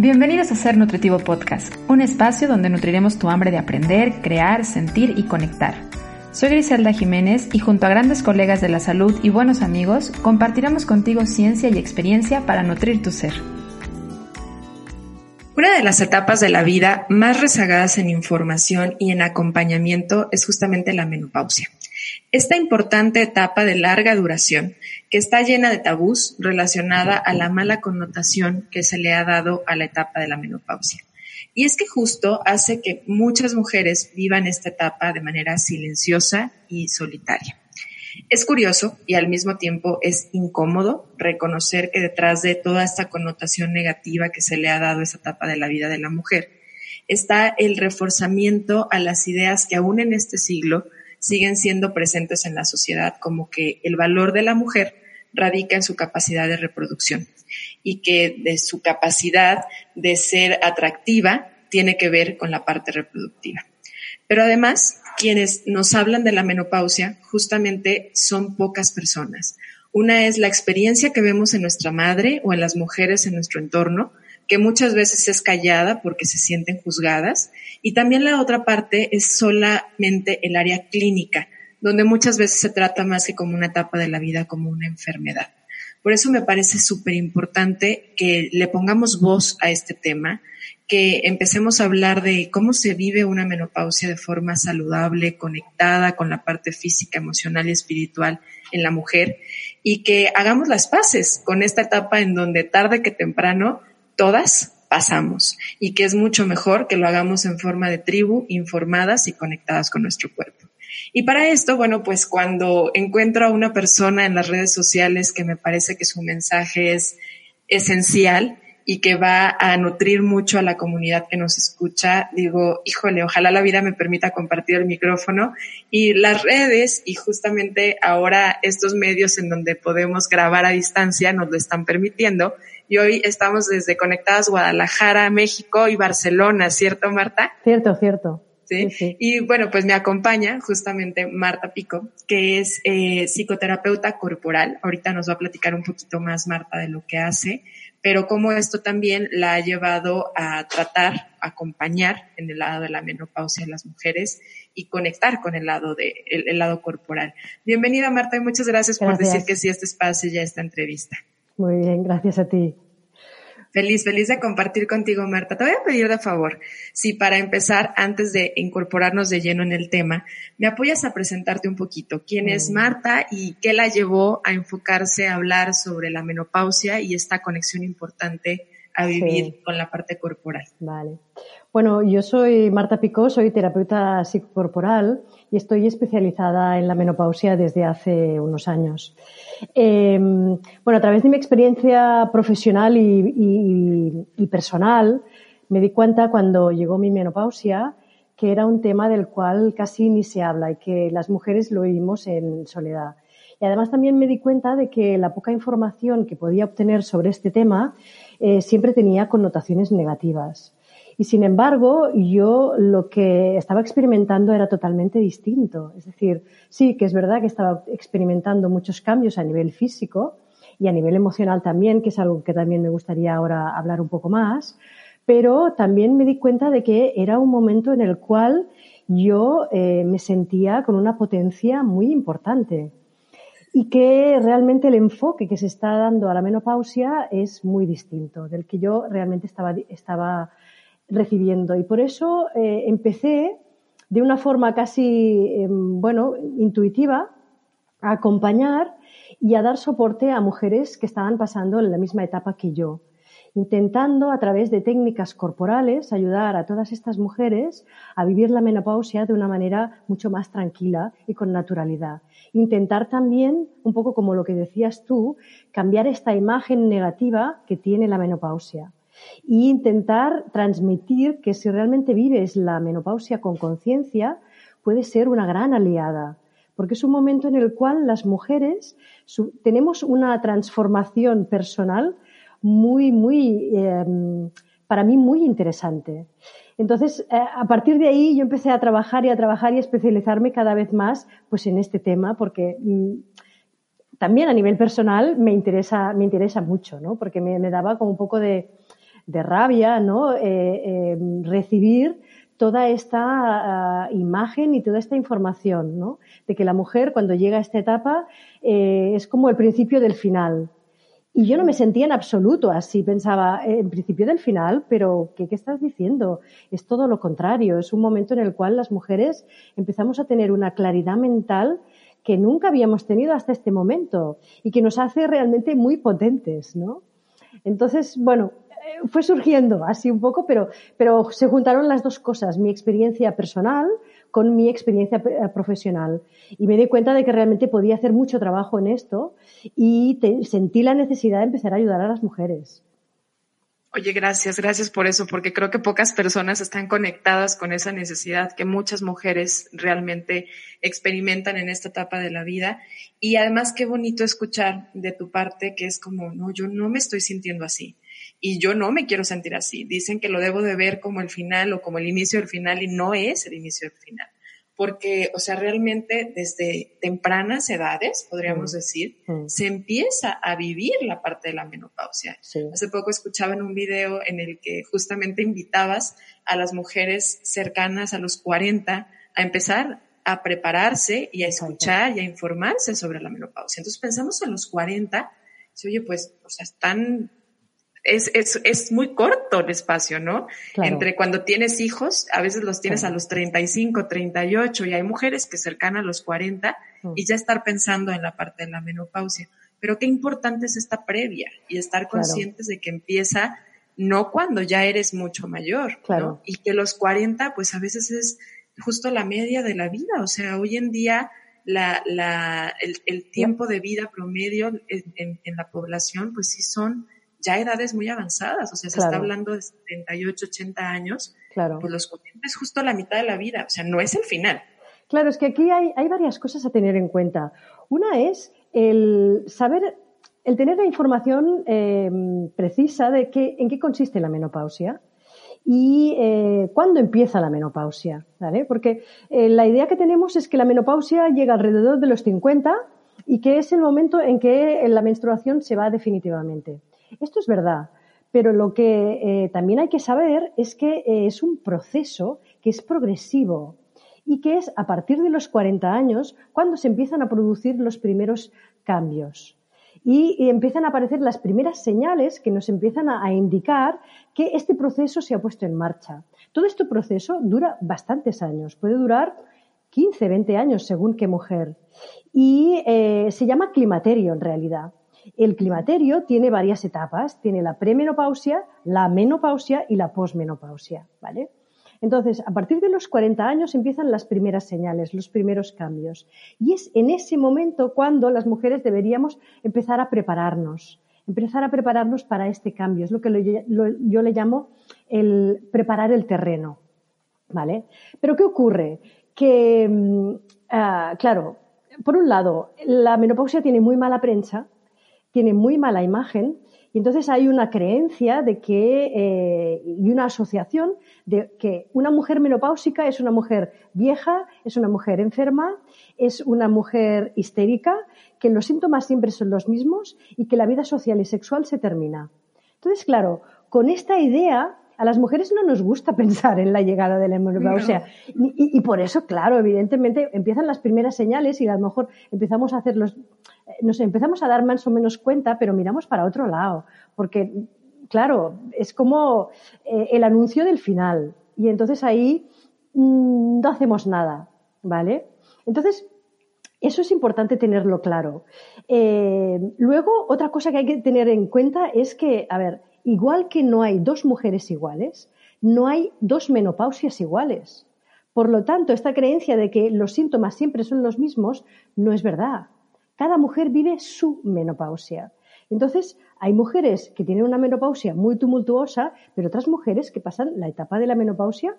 Bienvenidos a Ser Nutritivo Podcast, un espacio donde nutriremos tu hambre de aprender, crear, sentir y conectar. Soy Griselda Jiménez y junto a grandes colegas de la salud y buenos amigos, compartiremos contigo ciencia y experiencia para nutrir tu ser. Una de las etapas de la vida más rezagadas en información y en acompañamiento es justamente la menopausia. Esta importante etapa de larga duración, que está llena de tabús relacionada a la mala connotación que se le ha dado a la etapa de la menopausia. Y es que justo hace que muchas mujeres vivan esta etapa de manera silenciosa y solitaria. Es curioso y al mismo tiempo es incómodo reconocer que detrás de toda esta connotación negativa que se le ha dado a esta etapa de la vida de la mujer está el reforzamiento a las ideas que aún en este siglo siguen siendo presentes en la sociedad, como que el valor de la mujer radica en su capacidad de reproducción y que de su capacidad de ser atractiva tiene que ver con la parte reproductiva. Pero además, quienes nos hablan de la menopausia justamente son pocas personas. Una es la experiencia que vemos en nuestra madre o en las mujeres en nuestro entorno, que muchas veces es callada porque se sienten juzgadas. Y también la otra parte es solamente el área clínica, donde muchas veces se trata más que como una etapa de la vida, como una enfermedad. Por eso me parece súper importante que le pongamos voz a este tema, que empecemos a hablar de cómo se vive una menopausia de forma saludable, conectada con la parte física, emocional y espiritual en la mujer y que hagamos las paces con esta etapa en donde tarde que temprano todas pasamos y que es mucho mejor que lo hagamos en forma de tribu, informadas y conectadas con nuestro cuerpo. Y para esto, bueno, pues cuando encuentro a una persona en las redes sociales que me parece que su mensaje es esencial y que va a nutrir mucho a la comunidad que nos escucha, digo, híjole, ojalá la vida me permita compartir el micrófono y las redes y justamente ahora estos medios en donde podemos grabar a distancia nos lo están permitiendo y hoy estamos desde Conectadas Guadalajara, México y Barcelona, ¿cierto, Marta? Cierto, cierto. ¿Sí? Y bueno, pues me acompaña justamente Marta Pico, que es eh, psicoterapeuta corporal. Ahorita nos va a platicar un poquito más Marta de lo que hace, pero cómo esto también la ha llevado a tratar, acompañar en el lado de la menopausia en las mujeres y conectar con el lado de el, lado corporal. Bienvenida Marta y muchas gracias, por decir que sí este espacio ya esta entrevista. Muy bien, gracias a ti. Feliz, feliz de compartir contigo, Marta. Te voy a pedir de favor, si para empezar, antes de incorporarnos de lleno en el tema, me apoyas a presentarte un poquito. ¿Quién es mm. Marta y qué la llevó a enfocarse a hablar sobre la menopausia y esta conexión importante a vivir con la parte corporal? Vale. Bueno, yo soy Marta Picó, soy terapeuta psicocorporal y estoy especializada en la menopausia desde hace unos años. Em, bueno, a través de mi experiencia profesional y, personal, me di cuenta cuando llegó mi menopausia que era un tema del cual casi ni se habla y que las mujeres lo vivimos en soledad. Y además también me di cuenta de que la poca información que podía obtener sobre este tema eh, siempre tenía connotaciones negativas. Y sin embargo, yo lo que estaba experimentando era totalmente distinto. Es decir, sí que es verdad que estaba experimentando muchos cambios a nivel físico y a nivel emocional también, que es algo que también me gustaría ahora hablar un poco más, pero también me di cuenta de que era un momento en el cual yo eh, me sentía con una potencia muy importante y que realmente el enfoque que se está dando a la menopausia es muy distinto del que yo realmente estaba, estaba recibiendo. Y por eso eh, empecé de una forma casi, em, bueno, intuitiva a acompañar y a dar soporte a mujeres que estaban pasando en la misma etapa que yo, intentando a través de técnicas corporales ayudar a todas estas mujeres a vivir la menopausia de una manera mucho más tranquila y con naturalidad. Intentar también, un poco como lo que decías tú, cambiar esta imagen negativa que tiene la menopausia e intentar transmitir que si realmente vives la menopausia con conciencia, puede ser una gran aliada, porque es un momento en el cual las mujeres tenemos una transformación personal muy, muy, em, para mí muy interesante. Entonces, eh, a partir de ahí yo empecé a trabajar y a trabajar y a especializarme cada vez más pues, en este tema, porque mm, también a nivel personal me interesa, me interesa mucho, ¿no? porque me, me daba como un poco de, de rabia, ¿no? Eh, em, recibir toda esta ah, imagen y toda esta información, ¿no? De que la mujer cuando llega a esta etapa eh, es como el principio del final. Y yo no me sentía en absoluto así, pensaba, eh, en principio del final, pero ¿qué, ¿qué, estás diciendo? Es todo lo contrario, es un momento en el cual las mujeres empezamos a tener una claridad mental que nunca habíamos tenido hasta este momento y que nos hace realmente muy potentes, ¿no? Entonces, bueno, eh, fue surgiendo así un poco, pero, pero se juntaron las dos cosas, mi experiencia personal con mi experiencia eh, profesional. Y me di cuenta de que realmente podía hacer mucho trabajo en esto y sentí la necesidad de empezar a ayudar a las mujeres. Oye, gracias, gracias por eso, porque creo que pocas personas están conectadas con esa necesidad que muchas mujeres realmente experimentan en esta etapa de la vida. Y además, qué bonito escuchar de tu parte que es como, no, yo no me estoy sintiendo así y yo no me quiero sentir así. Dicen que lo debo de ver como el final o como el inicio del final y no es el inicio del final. Porque, o sea, realmente desde tempranas edades, podríamos mm. decir, mm. se empieza a vivir la parte de la menopausia. Hace poco escuchaba en un video en el que justamente invitabas a las mujeres cercanas a los 40 a empezar a prepararse y a escuchar y a informarse sobre la menopausia. Entonces pensamos en los 40, oye, pues, o sea, están es, es, es, muy corto el espacio, ¿no? Entre cuando tienes hijos, a veces los tienes a los 35, 38 y hay mujeres que cercan a los 40 mm. y ya estar pensando en la parte de la menopausia. Pero qué importante es esta previa y estar conscientes de que empieza no cuando ya eres mucho mayor, ¿no? Y que los 40 pues a veces es justo la media de la vida, o sea, hoy en día la, la, el, tiempo de vida promedio en, en la población pues sí son ya edades muy avanzadas, o sea, se está hablando de 78, 80 años, claro. pues los 40 es justo la mitad de la vida, o sea, no es el final. Claro, es que aquí hay, hay varias cosas a tener en cuenta. Una es el saber, el tener la información eh, precisa de qué, en qué consiste la menopausia y eh, cuándo empieza la menopausia, ¿vale? Porque eh, la idea que tenemos es que la menopausia llega alrededor de los 50 y que es el momento en que la menstruación se va definitivamente. Esto es verdad, pero lo que eh, también hay que saber es que eh, es un proceso que es progresivo y que es a partir de los 40 años cuando se empiezan a producir los primeros cambios. Y, empiezan a aparecer las primeras señales que nos empiezan a, indicar que este proceso se ha puesto en marcha. Todo este proceso dura bastantes años, puede durar 15, 20 años según qué mujer. Y eh, se llama climaterio en realidad. El climaterio tiene varias etapas, tiene la premenopausia, la menopausia y la posmenopausia, ¿vale? Entonces, a partir de los 40 años empiezan las primeras señales, los primeros cambios. Y es en ese momento cuando las mujeres deberíamos empezar a prepararnos, empezar a prepararnos para este cambio. Es lo que yo le llamo el preparar el terreno, ¿vale? Pero ¿qué ocurre? Que, mm, ah, claro, por un lado, la menopausia tiene muy mala prensa, tiene muy mala imagen y entonces hay una creencia de que eh, y una asociación de que una mujer menopáusica es una mujer vieja, es una mujer enferma, es una mujer histérica, que los síntomas siempre son los mismos y que la vida social y sexual se termina. Entonces, claro, con esta idea a las mujeres no nos gusta pensar en la llegada de la menopausia. Y, y, por eso, claro, evidentemente empiezan las primeras señales y a lo mejor empezamos a hacer los, nos empezamos a dar más o menos cuenta, pero miramos para otro lado, porque, claro, es como eh, el anuncio del final. Y entonces ahí mm, no hacemos nada, ¿vale? Entonces, eso es importante tenerlo claro. Eh, luego, otra cosa que hay que tener en cuenta es que, a ver, igual que no hay dos mujeres iguales, no hay dos menopausias iguales. Por lo tanto, esta creencia de que los síntomas siempre son los mismos no es verdad. Cada mujer vive su menopausia. Entonces, hay mujeres que tienen una menopausia muy tumultuosa, pero otras mujeres que pasan la etapa de la menopausia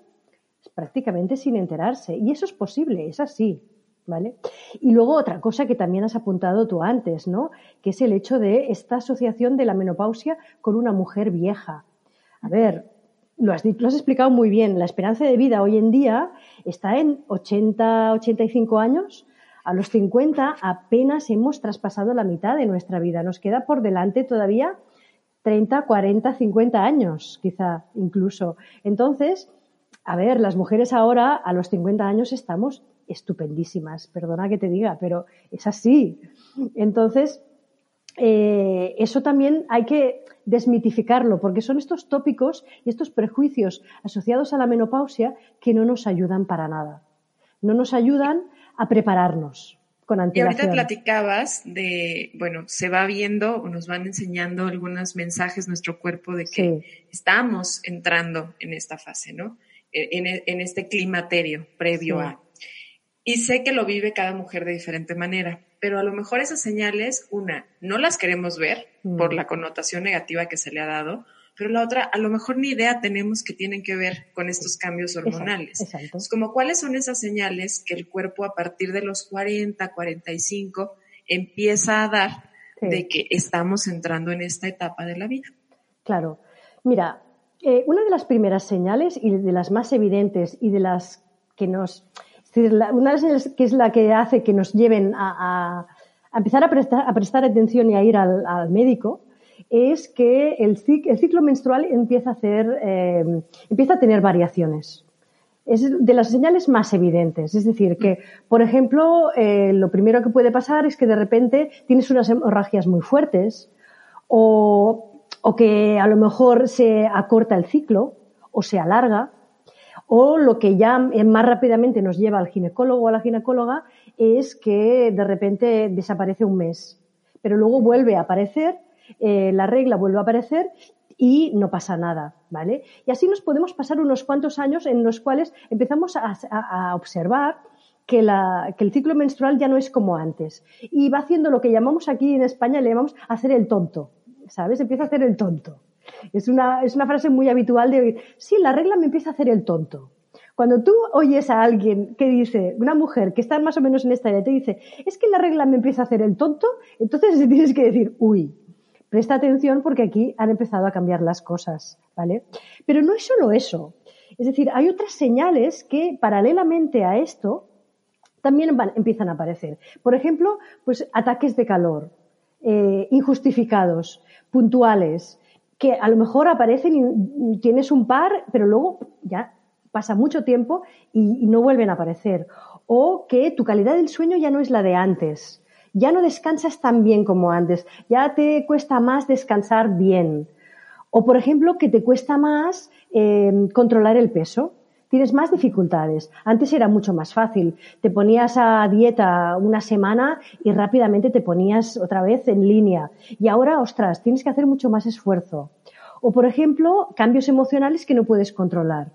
prácticamente sin enterarse. Y eso es posible, es así. ¿Vale? Y luego otra cosa que también has apuntado tú antes, ¿no? Que es el hecho de esta asociación de la menopausia con una mujer vieja. A ver, lo has, lo has explicado muy bien. La esperanza de vida hoy en día está en 80, 85 años a los 50 apenas hemos traspasado la mitad de nuestra vida. Nos queda por delante todavía 30, 40, 50 años, quizá incluso. Entonces, a ver, las mujeres ahora a los 50 años estamos estupendísimas, perdona que te diga, pero es así. Entonces, eh, eso también hay que desmitificarlo, porque son estos tópicos y estos prejuicios asociados a la menopausia que no nos ayudan para nada. No nos ayudan a prepararnos. Con y ahorita platicabas de, bueno, se va viendo o nos van enseñando algunos mensajes nuestro cuerpo de que estamos entrando en esta fase, ¿no? E, en, este climaterio previo a. Y sé que lo vive cada mujer de diferente manera, pero a lo mejor esas señales, una, no las queremos ver por mm. la connotación negativa que se le ha dado, pero la otra, a lo mejor ni idea tenemos que tienen que ver con estos cambios hormonales. Exacto, como cuáles son esas señales que el cuerpo a partir de los 40, 45 empieza a dar de que estamos entrando en esta etapa de la vida. Claro. Mira, eh, una de las primeras señales y de las más evidentes y de las que nos, una de las señales que es la que hace que nos lleven a, empezar a prestar, a prestar, atención y a ir al médico, es que el, ciclo menstrual empieza a, hacer, eh, empieza a tener variaciones. Es de las señales más evidentes. Es decir, que, por ejemplo, eh, lo primero que puede pasar es que de repente tienes unas hemorragias muy fuertes o, o que a lo mejor se acorta el ciclo o se alarga o lo que ya más rápidamente nos lleva al ginecólogo o a la ginecóloga es que de repente desaparece un mes, pero luego vuelve a aparecer eh, la regla vuelve a aparecer y no pasa nada, ¿vale? Y así nos podemos pasar unos cuantos años en los cuales empezamos a, observar que, el ciclo menstrual ya no es como antes y va haciendo lo que llamamos aquí en España, le llamamos hacer el tonto, ¿sabes? Empieza a hacer el tonto. Es una, es una frase muy habitual de oír, sí, la regla me empieza a hacer el tonto. Cuando tú oyes a alguien que dice, una mujer que está más o menos en esta edad, te dice, es que la regla me empieza a hacer el tonto, entonces tienes que decir, uy, Presta atención porque aquí han empezado a cambiar las cosas, ¿vale? Pero no es solo eso. Es decir, hay otras señales que paralelamente a esto también empiezan a aparecer. Por ejemplo, pues ataques de calor, eh, injustificados, puntuales, que a lo mejor aparecen y tienes un par, pero luego ya pasa mucho tiempo y no vuelven a aparecer. O que tu calidad del sueño ya no es la de antes ya no descansas tan bien como antes, ya te cuesta más descansar bien. O, por ejemplo, que te cuesta más eh, controlar el peso. Tienes más dificultades. Antes era mucho más fácil. Te ponías a dieta una semana y rápidamente te ponías otra vez en línea. Y ahora, ostras, tienes que hacer mucho más esfuerzo. O, por ejemplo, cambios emocionales que no puedes controlar.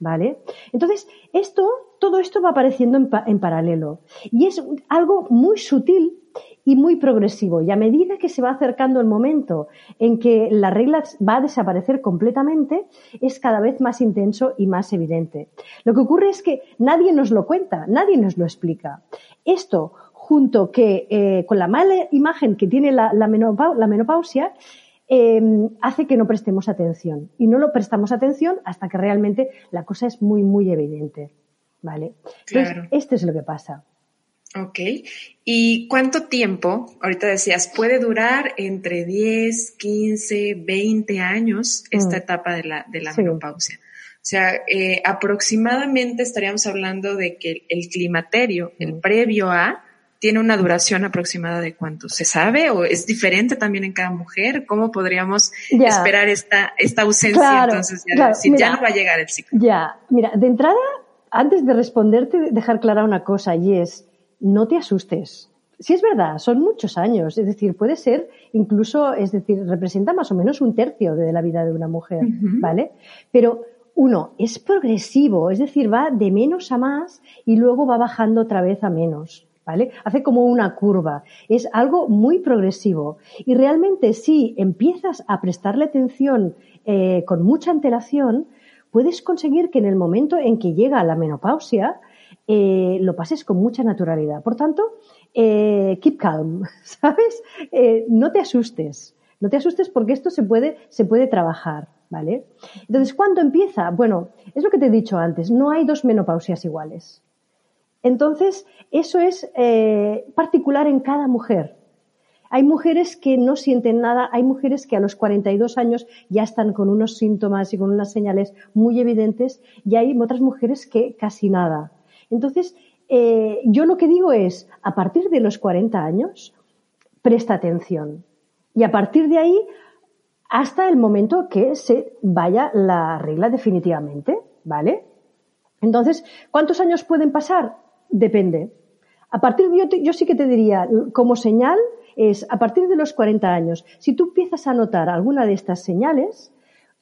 ¿Vale? Entonces, esto todo esto va apareciendo en, paralelo y es algo muy sutil y muy progresivo. Y a medida que se va acercando el momento en que la regla va a desaparecer completamente, es cada vez más intenso y más evidente. Lo que ocurre es que nadie nos lo cuenta, nadie nos lo explica. Esto, junto eh, con la mala imagen que tiene la, menopausia, em, hace que no prestemos atención. Y no lo prestamos atención hasta que realmente la cosa es muy, muy evidente. ¿Vale? Claro. esto es lo que pasa. Ok. ¿Y cuánto tiempo, ahorita decías, puede durar entre 10, 15, 20 años esta mm. etapa de la, de la menopausia? O sea, eh, aproximadamente estaríamos hablando de que el climaterio, el mm. previo a, tiene una duración aproximada de cuánto se sabe o es diferente también en cada mujer. ¿Cómo podríamos esperar esta, esta ausencia entonces si ya no va a llegar el ciclo? Ya, mira, de entrada antes de responderte, dejar clara una cosa y es, no te asustes. Si es verdad, son muchos años, es decir, puede ser incluso, es decir, representa más o menos un tercio de la vida de una mujer, ¿vale? Pero uno, es progresivo, es decir, va de menos a más y luego va bajando otra vez a menos. ¿Vale? Hace como una curva. Es algo muy progresivo. Y realmente si empiezas a prestarle atención eh, con mucha antelación, puedes conseguir que en el momento en que llega la menopausia eh, lo pases con mucha naturalidad. Por tanto, eh, keep calm, ¿sabes? Eh, no te asustes, no te asustes porque esto se puede, se puede trabajar, ¿vale? Entonces, ¿cuándo empieza? Bueno, es lo que te he dicho antes, no hay dos menopausias iguales. Entonces, eso es particular en cada mujer. Hay mujeres que no sienten nada, hay mujeres que a los 42 años ya están con unos síntomas y con unas señales muy evidentes y hay otras mujeres que casi nada. Entonces, eh, yo lo que digo es, a partir de los 40 años, presta atención. Y a partir de ahí, hasta el momento que se vaya la regla definitivamente, ¿vale? Entonces, ¿cuántos años pueden pasar? Depende. A partir de, yo, yo sí que te diría, como señal, es a partir de los 40 años, si tú empiezas a notar alguna de estas señales,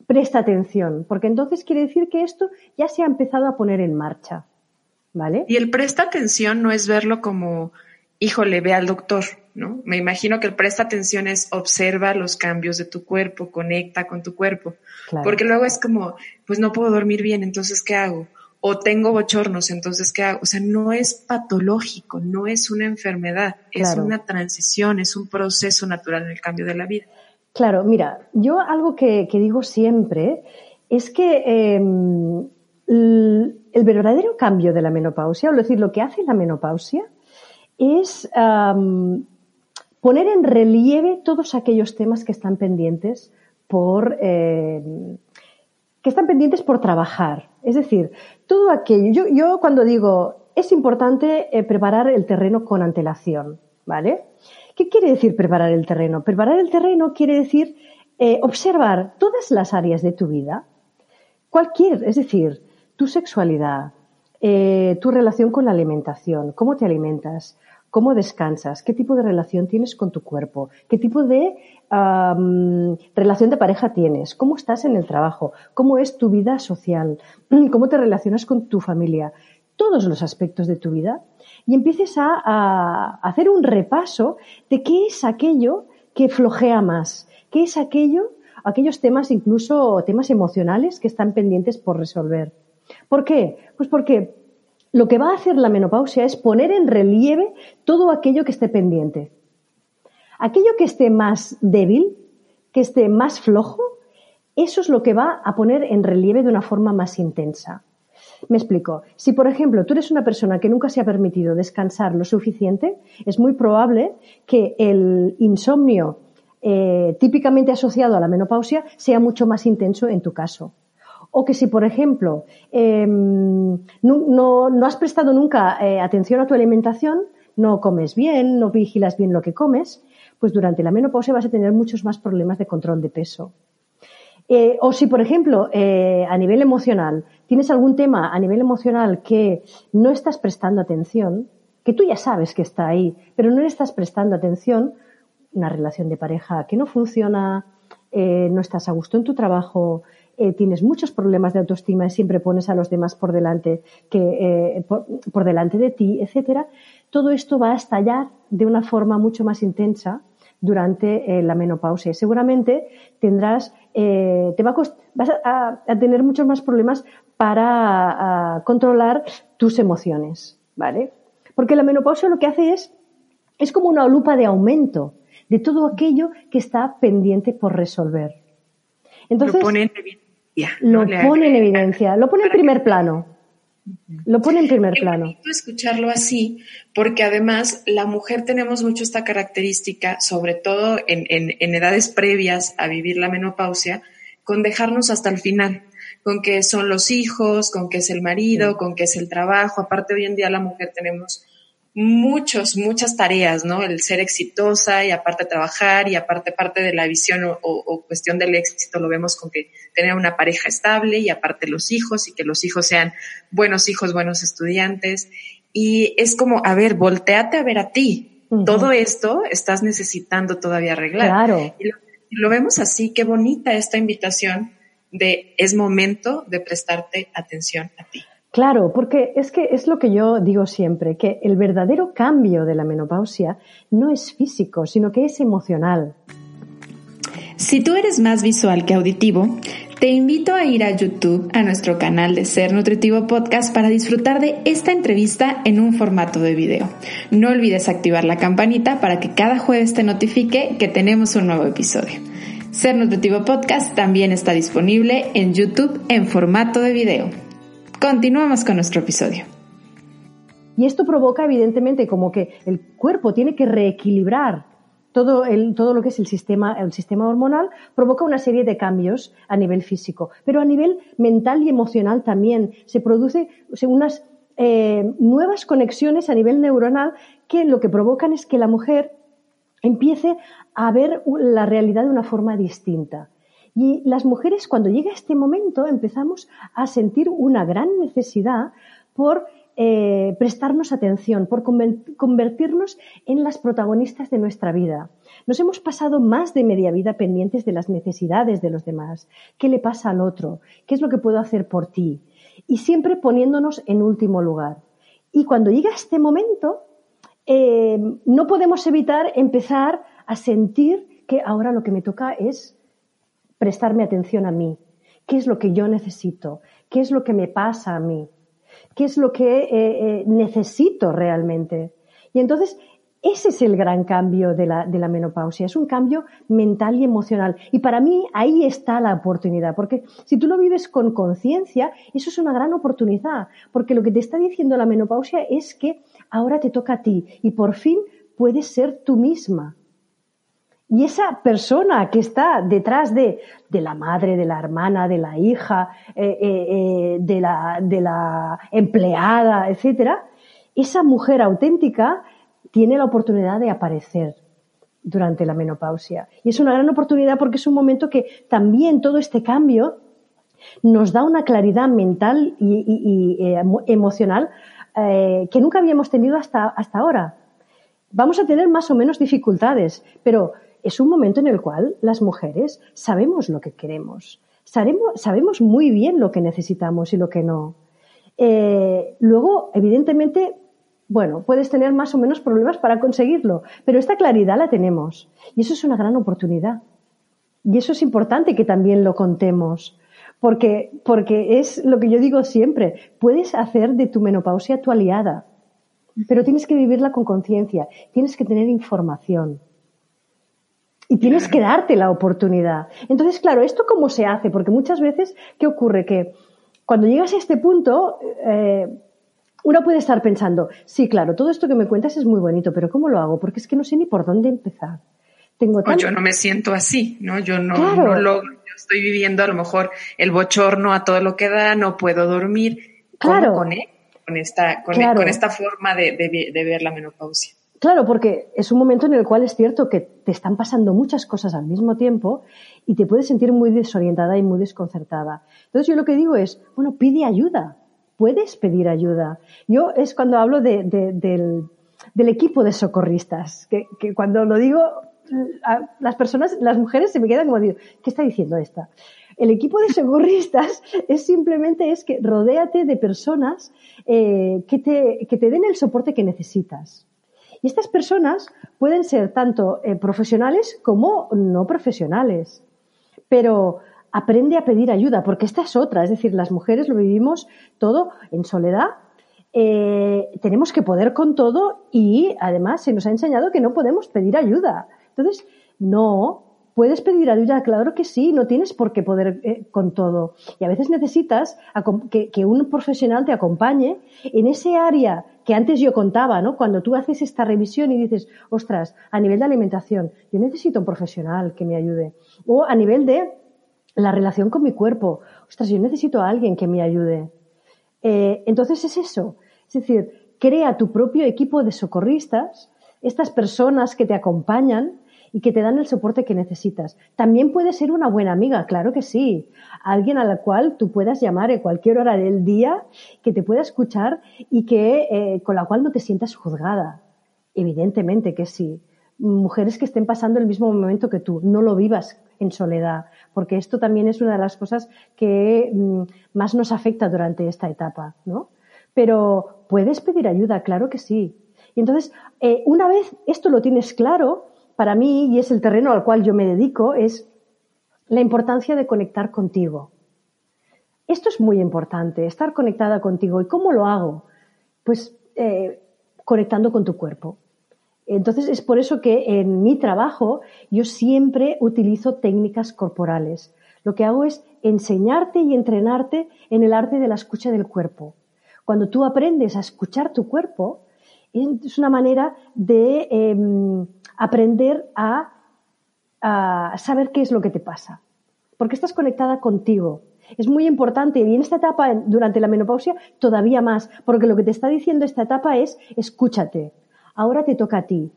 presta atención, porque entonces quiere decir que esto ya se ha empezado a poner en marcha. ¿Vale? Y el presta atención no es verlo como, híjole, ve al doctor, ¿no? Me imagino que el presta atención es observa los cambios de tu cuerpo, conecta con tu cuerpo. Porque luego es como, pues no puedo dormir bien, entonces ¿qué hago? O tengo bochornos, entonces ¿qué hago? O sea, no es patológico, no es una enfermedad, es una transición, es un proceso natural en el cambio de la vida. Claro, mira, yo algo que, digo siempre es que em, el, verdadero cambio de la menopausia, o decir, lo que hace la menopausia, es poner en relieve todos aquellos temas que están pendientes por em, que están pendientes por trabajar. Es decir, todo aquello. Yo, cuando digo es importante eh, preparar el terreno con antelación, ¿vale? ¿Qué quiere decir preparar el terreno? Preparar el terreno quiere decir eh, observar todas las áreas de tu vida, cualquier, es decir, tu sexualidad, eh, tu relación con la alimentación, cómo te alimentas, cómo descansas, qué tipo de relación tienes con tu cuerpo, qué tipo de relación de pareja tienes, cómo estás en el trabajo, cómo es tu vida social, cómo te relacionas con tu familia, todos los aspectos de tu vida. Y empieces a, hacer un repaso de qué es aquello que flojea más, qué es aquello, aquellos temas, incluso temas emocionales que están pendientes por resolver. ¿Por qué? Pues porque lo que va a hacer la menopausia es poner en relieve todo aquello que esté pendiente. Aquello que esté más débil, que esté más flojo, eso es lo que va a poner en relieve de una forma más intensa. Me explico. Si, por ejemplo, tú eres una persona que nunca se ha permitido descansar lo suficiente, es muy probable que el insomnio eh, típicamente asociado a la menopausia sea mucho más intenso en tu caso. O que si, por ejemplo, em, no, has prestado nunca eh, atención a tu alimentación, no comes bien, no vigilas bien lo que comes, pues durante la menopausia vas a tener muchos más problemas de control de peso. Eh, o si, por ejemplo, eh, a nivel emocional, tienes algún tema a nivel emocional que no estás prestando atención, que tú ya sabes que está ahí, pero no le estás prestando atención, una relación de pareja que no funciona, no estás a gusto en tu trabajo, eh, tienes muchos problemas de autoestima y siempre pones a los demás por delante, que, eh, por, delante de ti, etcétera, todo esto va a estallar de una forma mucho más intensa durante eh, la menopausia. Seguramente tendrás, te va vas a, tener muchos más problemas para controlar tus emociones, ¿vale? Porque la menopausia lo que hace es, es como una lupa de aumento de todo aquello que está pendiente por resolver. Entonces, lo pone en evidencia, lo pone en primer plano. Lo pone en primer plano. escucharlo así, porque además la mujer tenemos mucho esta característica, sobre todo en, en, edades previas a vivir la menopausia, con dejarnos hasta el final, con que son los hijos, con que es el marido, con que es el trabajo. Aparte, hoy en día la mujer tenemos muchos, muchas tareas, ¿no? El ser exitosa y aparte trabajar y aparte parte de la visión o, cuestión del éxito lo vemos con que tener una pareja estable y aparte los hijos y que los hijos sean buenos hijos, buenos estudiantes. Y es como, a ver, volteate a ver a ti. Todo esto estás necesitando todavía arreglar. Claro. Y lo vemos así, qué bonita esta invitación de es momento de prestarte atención a ti. Claro, porque es que es lo que yo digo siempre, que el verdadero cambio de la menopausia no es físico, sino que es emocional. Si tú eres más visual que auditivo, te invito a ir a YouTube, a nuestro canal de Ser Nutritivo Podcast, para disfrutar de esta entrevista en un formato de video. No olvides activar la campanita para que cada jueves te notifique que tenemos un nuevo episodio. Ser Nutritivo Podcast también está disponible en YouTube en formato de video. Continuamos con nuestro episodio. Y esto provoca, evidentemente, como que el cuerpo tiene que reequilibrar todo, el, todo lo que es el sistema, el sistema hormonal provoca una serie de cambios a nivel físico, pero a nivel mental y emocional también se produce unas eh, nuevas conexiones a nivel neuronal que lo que provocan es que la mujer empiece a ver la realidad de una forma distinta. Y las mujeres, cuando llega este momento, empezamos a sentir una gran necesidad por eh, prestarnos atención, por convertirnos en las protagonistas de nuestra vida. Nos hemos pasado más de media vida pendientes de las necesidades de los demás. ¿Qué le pasa al otro? ¿Qué es lo que puedo hacer por ti? Y siempre poniéndonos en último lugar. Y cuando llega este momento, eh, no podemos evitar empezar a sentir que ahora lo que me toca es prestarme atención a mí. ¿Qué es lo que yo necesito? ¿Qué es lo que me pasa a mí? Qué es lo que eh, eh, necesito realmente. Y entonces, ese es el gran cambio de la, de la, menopausia, es un cambio mental y emocional. Y para mí ahí está la oportunidad, porque si tú lo vives con conciencia, eso es una gran oportunidad, porque lo que te está diciendo la menopausia es que ahora te toca a ti y por fin puedes ser tú misma. Y esa persona que está detrás de, la madre, de la hermana, de la hija, eh, eh, eh, de, la, de la empleada, etcétera, esa mujer auténtica tiene la oportunidad de aparecer durante la menopausia. Y es una gran oportunidad porque es un momento que también todo este cambio nos da una claridad mental y, y emocional que nunca habíamos tenido hasta, hasta ahora. Vamos a tener más o menos dificultades, pero es un momento en el cual las mujeres sabemos lo que queremos, sabemos, muy bien lo que necesitamos y lo que no. Eh, luego, evidentemente, bueno, puedes tener más o menos problemas para conseguirlo, pero esta claridad la tenemos y eso es una gran oportunidad. Y eso es importante que también lo contemos, porque, porque es lo que yo digo siempre, puedes hacer de tu menopausia tu aliada, pero tienes que vivirla con conciencia, tienes que tener información. Y tienes que darte la oportunidad. Entonces, claro, ¿esto cómo se hace? Porque muchas veces, ¿qué ocurre? Que cuando llegas a este punto, eh, uno puede estar pensando, sí, claro, todo esto que me cuentas es muy bonito, pero ¿cómo lo hago? Porque es que no sé ni por dónde empezar. Tengo yo no me siento así, ¿no? Yo no, lo yo estoy viviendo a lo mejor el bochorno a todo lo que da, no puedo dormir. claro. con, con, esta, con, con esta forma de, de, de ver la menopausia? Claro, porque es un momento en el cual es cierto que te están pasando muchas cosas al mismo tiempo y te puedes sentir muy desorientada y muy desconcertada. Entonces yo lo que digo es, bueno, pide ayuda, puedes pedir ayuda. Yo es cuando hablo del, del, equipo de socorristas, que, que, cuando lo digo, las personas, las mujeres se me quedan como, digo, ¿qué está diciendo esta? El equipo de socorristas es simplemente es que rodéate de personas eh, que, te, que te den el soporte que necesitas. Y estas personas pueden ser tanto eh, profesionales como no profesionales. Pero aprende a pedir ayuda, porque esta es otra. Es decir, las mujeres lo vivimos todo en soledad. Eh, tenemos que poder con todo y además se nos ha enseñado que no podemos pedir ayuda. Entonces, no, Puedes pedir ayuda, claro que sí, no tienes por qué poder eh, con todo. Y a veces necesitas que, que, un profesional te acompañe en ese área que antes yo contaba, ¿no? Cuando tú haces esta revisión y dices, ostras, a nivel de alimentación, yo necesito un profesional que me ayude. O a nivel de la relación con mi cuerpo, ostras, yo necesito a alguien que me ayude. Eh, entonces es eso. Es decir, crea tu propio equipo de socorristas, estas personas que te acompañan, y que te dan el soporte que necesitas. También puede ser una buena amiga, claro que sí. Alguien a la cual tú puedas llamar en cualquier hora del día, que te pueda escuchar y que eh, con la cual no te sientas juzgada. Evidentemente que sí. Mujeres que estén pasando el mismo momento que tú, no lo vivas en soledad, porque esto también es una de las cosas que mm, más nos afecta durante esta etapa, ¿no? Pero puedes pedir ayuda, claro que sí. Y entonces, eh, una vez esto lo tienes claro, para mí, y es el terreno al cual yo me dedico, es la importancia de conectar contigo. Esto es muy importante, estar conectada contigo. ¿Y cómo lo hago? Pues eh, conectando con tu cuerpo. Entonces es por eso que en mi trabajo yo siempre utilizo técnicas corporales. Lo que hago es enseñarte y entrenarte en el arte de la escucha del cuerpo. Cuando tú aprendes a escuchar tu cuerpo, es una manera de em, aprender a, saber qué es lo que te pasa. Porque estás conectada contigo. Es muy importante y en esta etapa, durante la menopausia, todavía más, porque lo que te está diciendo esta etapa es escúchate, ahora te toca a ti.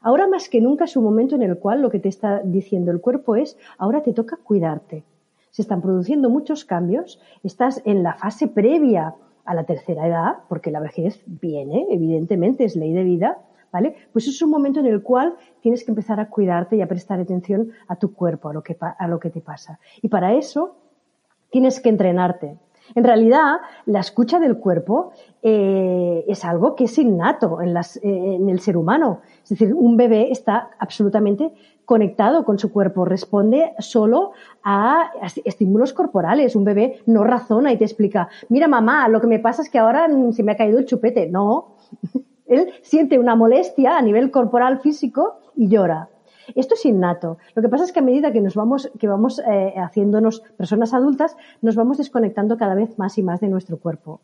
Ahora más que nunca es un momento en el cual lo que te está diciendo el cuerpo es, ahora te toca cuidarte. Se están produciendo muchos cambios, estás en la fase previa a la tercera edad, porque la vejez viene, evidentemente, es ley de vida, ¿vale? Pues es un momento en el cual tienes que empezar a cuidarte y a prestar atención a tu cuerpo, a lo que, a lo que te pasa. Y para eso tienes que entrenarte. En realidad, la escucha del cuerpo eh, es algo que es innato en, eh, en, el ser humano. Es decir, un bebé está absolutamente conectado con su cuerpo, responde solo a estímulos corporales. Un bebé no razona y te explica, mira mamá, lo que me pasa es que ahora se me ha caído el chupete. No, él siente una molestia a nivel corporal físico y llora. Esto es innato. Lo que pasa es que a medida que nos vamos, que vamos eh, haciéndonos personas adultas, nos vamos desconectando cada vez más y más de nuestro cuerpo.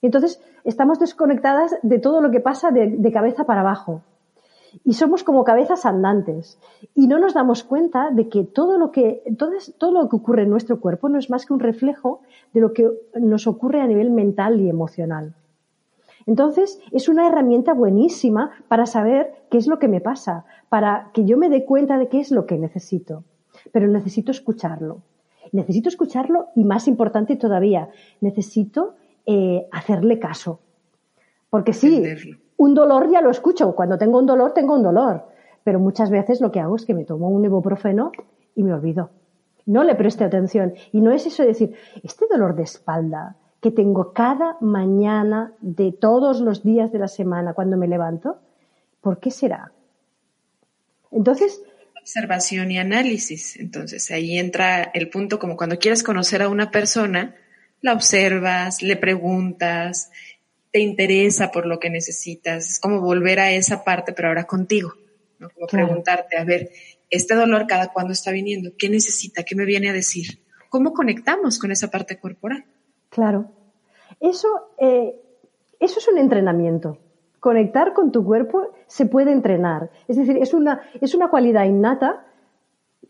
Y entonces estamos desconectadas de todo lo que pasa de cabeza para abajo y somos como cabezas andantes y no nos damos cuenta de que todo lo que todo, todo lo que ocurre en nuestro cuerpo no es más que un reflejo de lo que nos ocurre a nivel mental y emocional. Entonces, es una herramienta buenísima para saber qué es lo que me pasa, para que yo me dé cuenta de qué es lo que necesito. Pero necesito escucharlo. Necesito escucharlo y, más importante todavía, necesito eh, hacerle caso. Porque sí, un dolor ya lo escucho. Cuando tengo un dolor, tengo un dolor. Pero muchas veces lo que hago es que me tomo un ibuprofeno y me olvido. No le preste atención. Y no es eso de decir, este dolor de espalda que tengo cada mañana de todos los días de la semana cuando me levanto, ¿por qué será? Entonces, observación y análisis. Entonces ahí entra el punto como cuando quieres conocer a una persona, la observas, le preguntas, te interesa por lo que necesitas. Es como volver a esa parte, pero ahora contigo. ¿no? Como preguntarte, a ver, este dolor cada cuándo está viniendo, ¿qué necesita? ¿Qué me viene a decir? ¿Cómo conectamos con esa parte corporal? Claro. Eso, eh, eso es un entrenamiento. Conectar con tu cuerpo se puede entrenar. Es decir, es una, es una cualidad innata,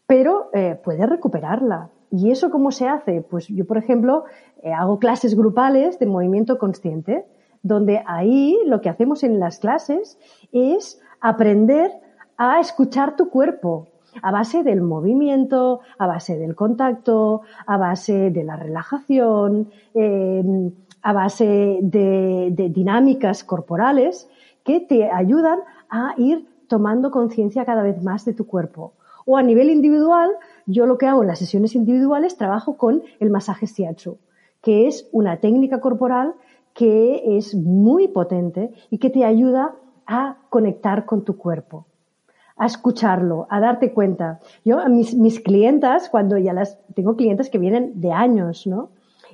pero eh, puedes recuperarla. ¿Y eso cómo se hace? Pues yo, por ejemplo, eh, hago clases grupales de movimiento consciente donde ahí lo que hacemos en las clases es aprender a escuchar tu cuerpo a base del movimiento, a base del contacto, a base de la relajación, em, a base de, de dinámicas corporales que te ayudan a ir tomando conciencia cada vez más de tu cuerpo. O a nivel individual, yo lo que hago en las sesiones individuales trabajo con el masaje shiatsu, que es una técnica corporal que es muy potente y que te ayuda a conectar con tu cuerpo, a escucharlo, a darte cuenta. Yo a mis, mis clientas, cuando ya las tengo clientes que vienen de años, ¿no?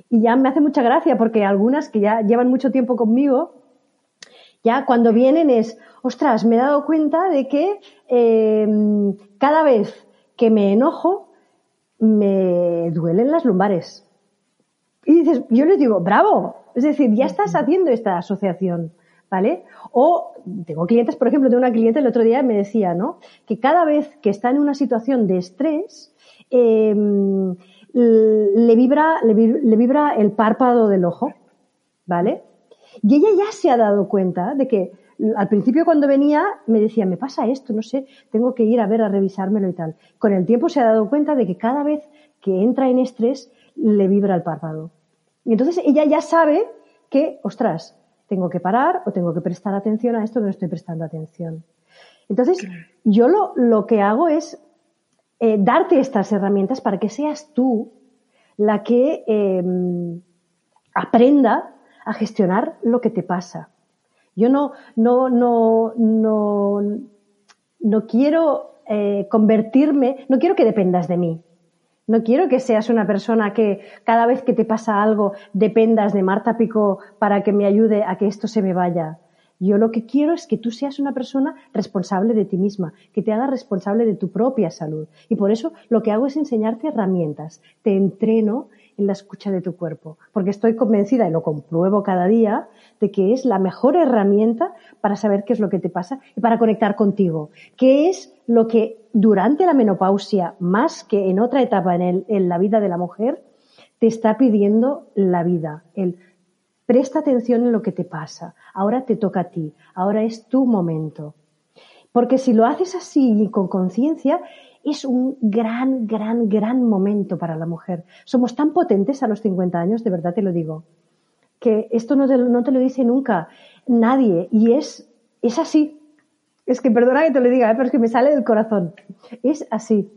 Y ya me hace mucha gracia porque algunas que ya llevan mucho tiempo conmigo, ya cuando vienen es, ostras, me he dado cuenta de que em, cada vez que me enojo me duelen las lumbares. Y dices, yo les digo, bravo, es decir, ya estás haciendo esta asociación, ¿vale? O tengo clientes, por ejemplo, de una cliente el otro día me decía, ¿no? Que cada vez que está en una situación de estrés, em, le, vibra, le, vibra el párpado del ojo, ¿vale? Y ella ya se ha dado cuenta de que al principio cuando venía me decía, me pasa esto, no sé, tengo que ir a ver a revisármelo y tal. Con el tiempo se ha dado cuenta de que cada vez que entra en estrés le vibra el párpado. Y entonces ella ya sabe que, ostras, tengo que parar o tengo que prestar atención a esto que no estoy prestando atención. Entonces, yo lo, lo, que hago es eh, darte estas herramientas para que seas tú la que em, aprenda a gestionar lo que te pasa. Yo no, no, no, no, no quiero eh, convertirme, no quiero que dependas de mí. No quiero que seas una persona que cada vez que te pasa algo dependas de Marta Pico para que me ayude a que esto se me vaya. Yo lo que quiero es que tú seas una persona responsable de ti misma, que te hagas responsable de tu propia salud. Y por eso lo que hago es enseñarte herramientas. Te entreno en la escucha de tu cuerpo, porque estoy convencida y lo compruebo cada día de que es la mejor herramienta para saber qué es lo que te pasa y para conectar contigo, qué es lo que durante la menopausia, más que en otra etapa en, en la vida de la mujer, te está pidiendo la vida, el presta atención en lo que te pasa, ahora te toca a ti, ahora es tu momento. Porque si lo haces así y con conciencia, es un gran, gran, gran momento para la mujer. Somos tan potentes a los 50 años, de verdad te lo digo, que esto no te, no te lo dice nunca nadie y es, es así. Es que perdona que te lo diga, ¿eh? pero es que me sale del corazón. Es así.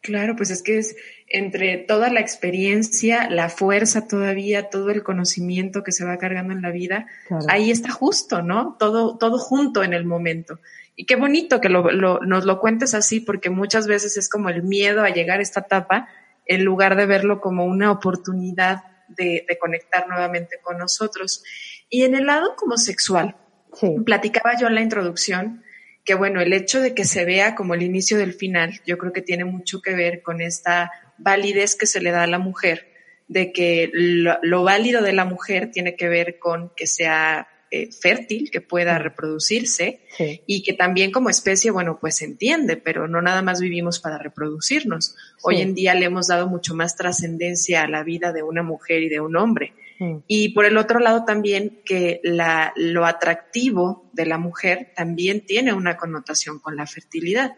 Claro, pues es que es entre toda la experiencia, la fuerza todavía, todo el conocimiento que se va cargando en la vida, ahí está justo, ¿no? Todo, todo junto en el momento. Y qué bonito que lo, nos lo cuentes así, porque muchas veces es como el miedo a llegar a esta etapa, en lugar de verlo como una oportunidad de, de conectar nuevamente con nosotros. Y en el lado como sexual, platicaba yo en la introducción que bueno, el hecho de que se vea como el inicio del final, yo creo que tiene mucho que ver con esta validez que se le da a la mujer, de que lo, válido de la mujer tiene que ver con que sea eh, fértil, que pueda reproducirse y que también como especie, bueno, pues se entiende, pero no nada más vivimos para reproducirnos. Hoy en día le hemos dado mucho más trascendencia a la vida de una mujer y de un hombre. Y por el otro lado también que la, lo atractivo de la mujer también tiene una connotación con la fertilidad.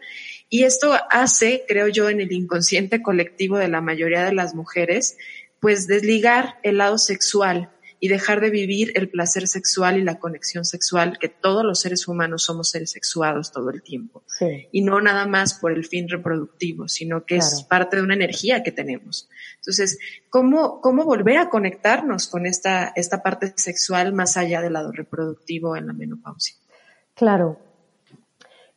Y esto hace, creo yo, en el inconsciente colectivo de la mayoría de las mujeres, pues desligar el lado sexual y dejar de vivir el placer sexual y la conexión sexual, que todos los seres humanos somos seres sexuados todo el tiempo. Y no nada más por el fin reproductivo, sino que es parte de una energía que tenemos. Entonces, ¿cómo, cómo volver a conectarnos con esta, esta parte sexual más allá del lado reproductivo en la menopausia? Claro,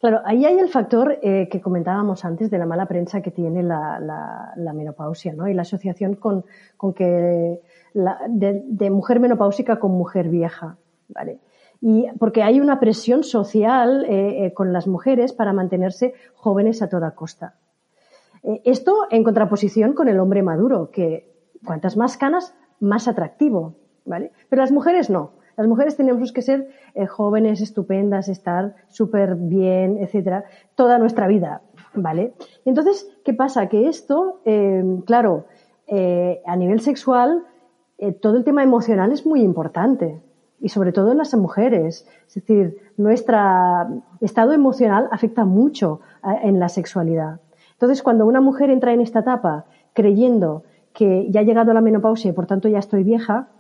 Claro, ahí hay el factor eh, que comentábamos antes de la mala prensa que tiene la, la, menopausia, ¿no? Y la asociación con, con que de, mujer menopáusica con mujer vieja, ¿vale? Y porque hay una presión social eh, eh, con las mujeres para mantenerse jóvenes a toda costa. Eh, esto en contraposición con el hombre maduro, que cuantas más canas, más atractivo, ¿vale? Pero las mujeres no. Las mujeres tenemos que ser jóvenes, estupendas, estar súper bien, etcétera, toda nuestra vida, ¿vale? entonces, ¿qué pasa? Que esto, claro, a nivel sexual, eh, todo el tema emocional es muy importante y sobre todo en las mujeres. Es decir, nuestro estado emocional afecta mucho en la sexualidad. Entonces, cuando una mujer entra en esta etapa creyendo que ya ha llegado la menopausia y por tanto ya estoy vieja,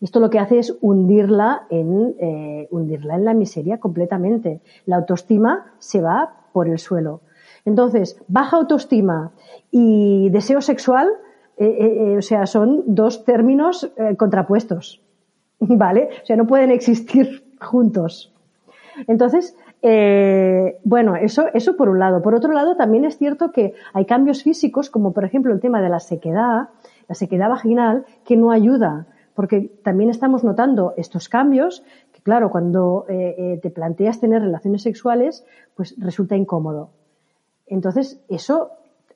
esto lo que hace es hundirla en, eh, hundirla en la miseria completamente. La autoestima se va por el suelo. Entonces, baja autoestima y deseo sexual eh, eh, eh, o sea, son dos términos contrapuestos, ¿vale? O sea, no pueden existir juntos. Entonces, bueno, eso, eso por un lado. Por otro lado, también es cierto que hay cambios físicos, como por ejemplo el tema de la sequedad, la sequedad vaginal, que no ayuda, porque también estamos notando estos cambios, que claro, cuando te planteas tener relaciones sexuales, pues resulta incómodo. Entonces, eso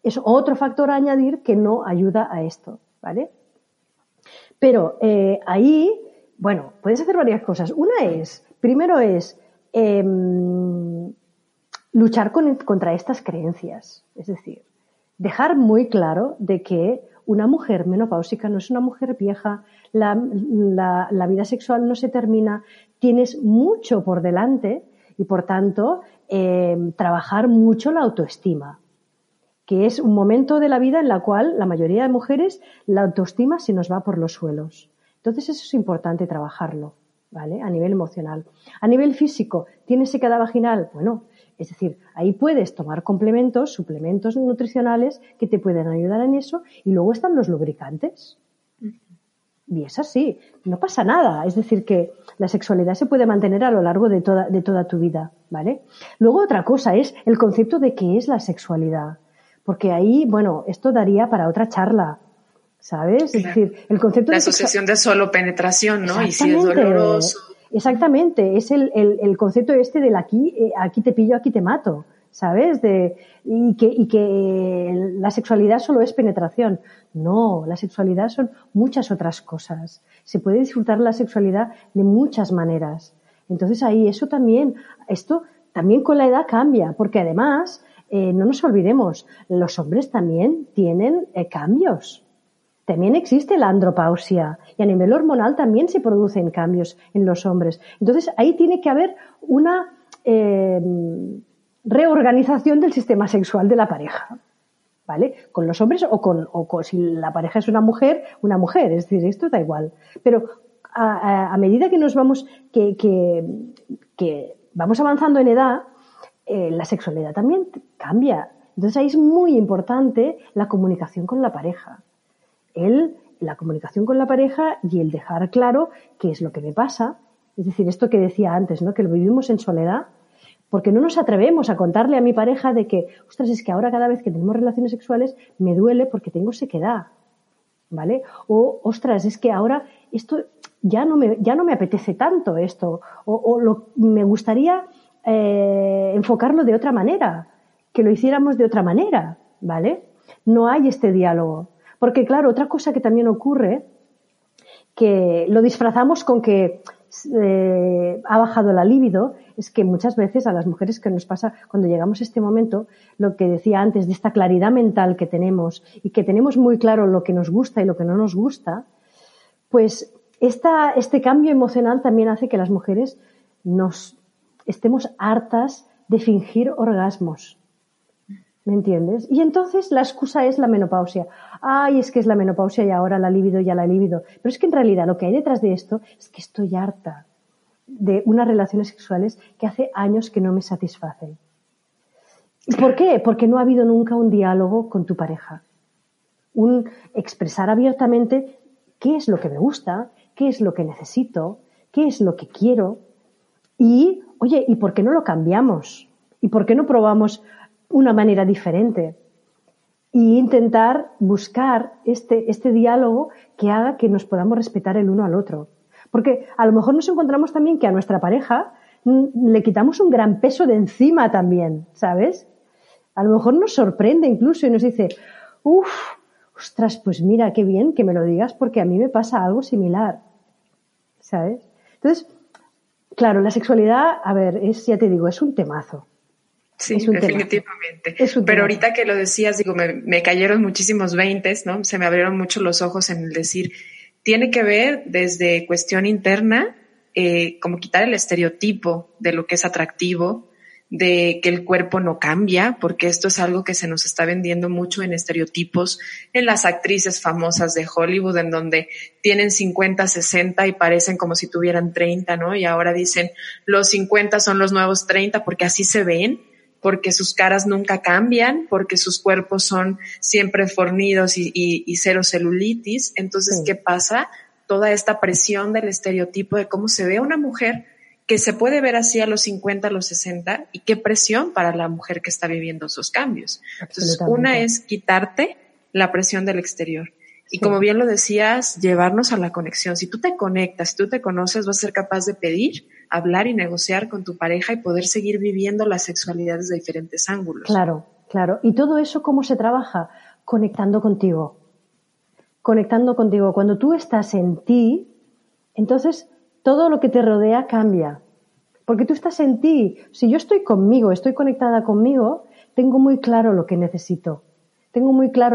es otro factor a añadir que no ayuda a esto, ¿vale? Pero eh, ahí, bueno, puedes hacer varias cosas. Una es, primero es em, luchar contra estas creencias, es decir, dejar muy claro de que una mujer menopáusica no es una mujer vieja, la, vida sexual no se termina, tienes mucho por delante y por tanto em, trabajar mucho la autoestima que es un momento de la vida en la cual la mayoría de mujeres la autoestima se nos va por los suelos. Entonces eso es importante trabajarlo, ¿vale? A nivel emocional. A nivel físico, ¿tienes secada vaginal? Bueno, es decir, ahí puedes tomar complementos, suplementos nutricionales que te pueden ayudar en eso y luego están los lubricantes. Y es así, no pasa nada. Es decir, que la sexualidad se puede mantener a lo largo de toda, de toda tu vida, ¿vale? Luego otra cosa es el concepto de qué es la sexualidad. Porque ahí, bueno, esto daría para otra charla, ¿sabes? Es decir, el concepto la asociación de solo penetración, ¿no? Y si es doloroso. Exactamente, es el, el, el concepto este del aquí, eh, aquí te pillo, aquí te mato, ¿sabes? De, y, que, y que la sexualidad solo es penetración. No, la sexualidad son muchas otras cosas. Se puede disfrutar la sexualidad de muchas maneras. Entonces ahí eso también, esto también con la edad cambia, porque además, eh, no nos olvidemos, los hombres también tienen eh, cambios. También existe la andropausia y a nivel hormonal también se producen cambios en los hombres. Entonces ahí tiene que haber una eh, reorganización del sistema sexual de la pareja. ¿Vale? Con los hombres o con, o si la pareja es una mujer, una mujer, es decir, esto da igual. Pero a, medida que nos vamos, que vamos avanzando en edad, eh, la sexualidad también cambia. Entonces ahí es muy importante la comunicación con la pareja. El, la comunicación con la pareja y el dejar claro qué es lo que me pasa. Es decir, esto que decía antes, ¿no? Que lo vivimos en soledad porque no nos atrevemos a contarle a mi pareja de que, ostras, es que ahora cada vez que tenemos relaciones sexuales me duele porque tengo sequedad. ¿Vale? O, ostras, es que ahora esto ya no me, ya no me apetece tanto esto. O, o lo, me gustaría eh, enfocarlo de otra manera, que lo hiciéramos de otra manera. ¿Vale? No hay este diálogo. Porque, claro, otra cosa que también ocurre, que lo disfrazamos con que eh, ha bajado la libido es que muchas veces a las mujeres que nos pasa cuando llegamos a este momento, lo que decía antes de esta claridad mental que tenemos y que tenemos muy claro lo que nos gusta y lo que no nos gusta, pues esta, este cambio emocional también hace que las mujeres nos estemos hartas de fingir orgasmos. ¿Me entiendes? Y entonces la excusa es la menopausia. Ay, es que es la menopausia y ahora la libido, ya la libido. Pero es que en realidad lo que hay detrás de esto es que estoy harta de unas relaciones sexuales que hace años que no me satisfacen. ¿Por qué? Porque no ha habido nunca un diálogo con tu pareja. Un expresar abiertamente qué es lo que me gusta, qué es lo que necesito, qué es lo que quiero. Y, oye, ¿y por qué no lo cambiamos? ¿Y por qué no probamos una manera diferente? Y intentar buscar este, este diálogo que haga que nos podamos respetar el uno al otro. Porque a lo mejor nos encontramos también que a nuestra pareja mm, le quitamos un gran peso de encima también, ¿sabes? A lo mejor nos sorprende incluso y nos dice, uff, ostras, pues mira, qué bien que me lo digas porque a mí me pasa algo similar, ¿sabes? Entonces, claro, la sexualidad, a ver, es, ya te digo, es un temazo. Sí, definitivamente. Pero ahorita que lo decías, digo, me, me cayeron muchísimos veintes, ¿no? Se me abrieron mucho los ojos en el decir, tiene que ver desde cuestión interna, eh, como quitar el estereotipo de lo que es atractivo, de que el cuerpo no cambia, porque esto es algo que se nos está vendiendo mucho en estereotipos, en las actrices famosas de Hollywood, en donde tienen 50, 60 y parecen como si tuvieran 30, ¿no? Y ahora dicen, los 50 son los nuevos 30 porque así se ven porque sus caras nunca cambian, porque sus cuerpos son siempre fornidos y, y, cero celulitis. Entonces, ¿qué pasa? Toda esta presión del estereotipo de cómo se ve una mujer que se puede ver así a los 50, a los 60, y qué presión para la mujer que está viviendo esos cambios. Entonces, una es quitarte la presión del exterior. Y como bien lo decías, llevarnos a la conexión. Si tú te conectas, si tú te conoces, vas a ser capaz de pedir hablar y negociar con tu pareja y poder seguir viviendo la sexualidad desde diferentes ángulos. Claro, claro. ¿Y todo eso cómo se trabaja? Conectando contigo. Conectando contigo. Cuando tú estás en ti, entonces todo lo que te rodea cambia. Porque tú estás en ti. Si yo estoy conmigo, estoy conectada conmigo, tengo muy claro lo que necesito. Tengo muy claro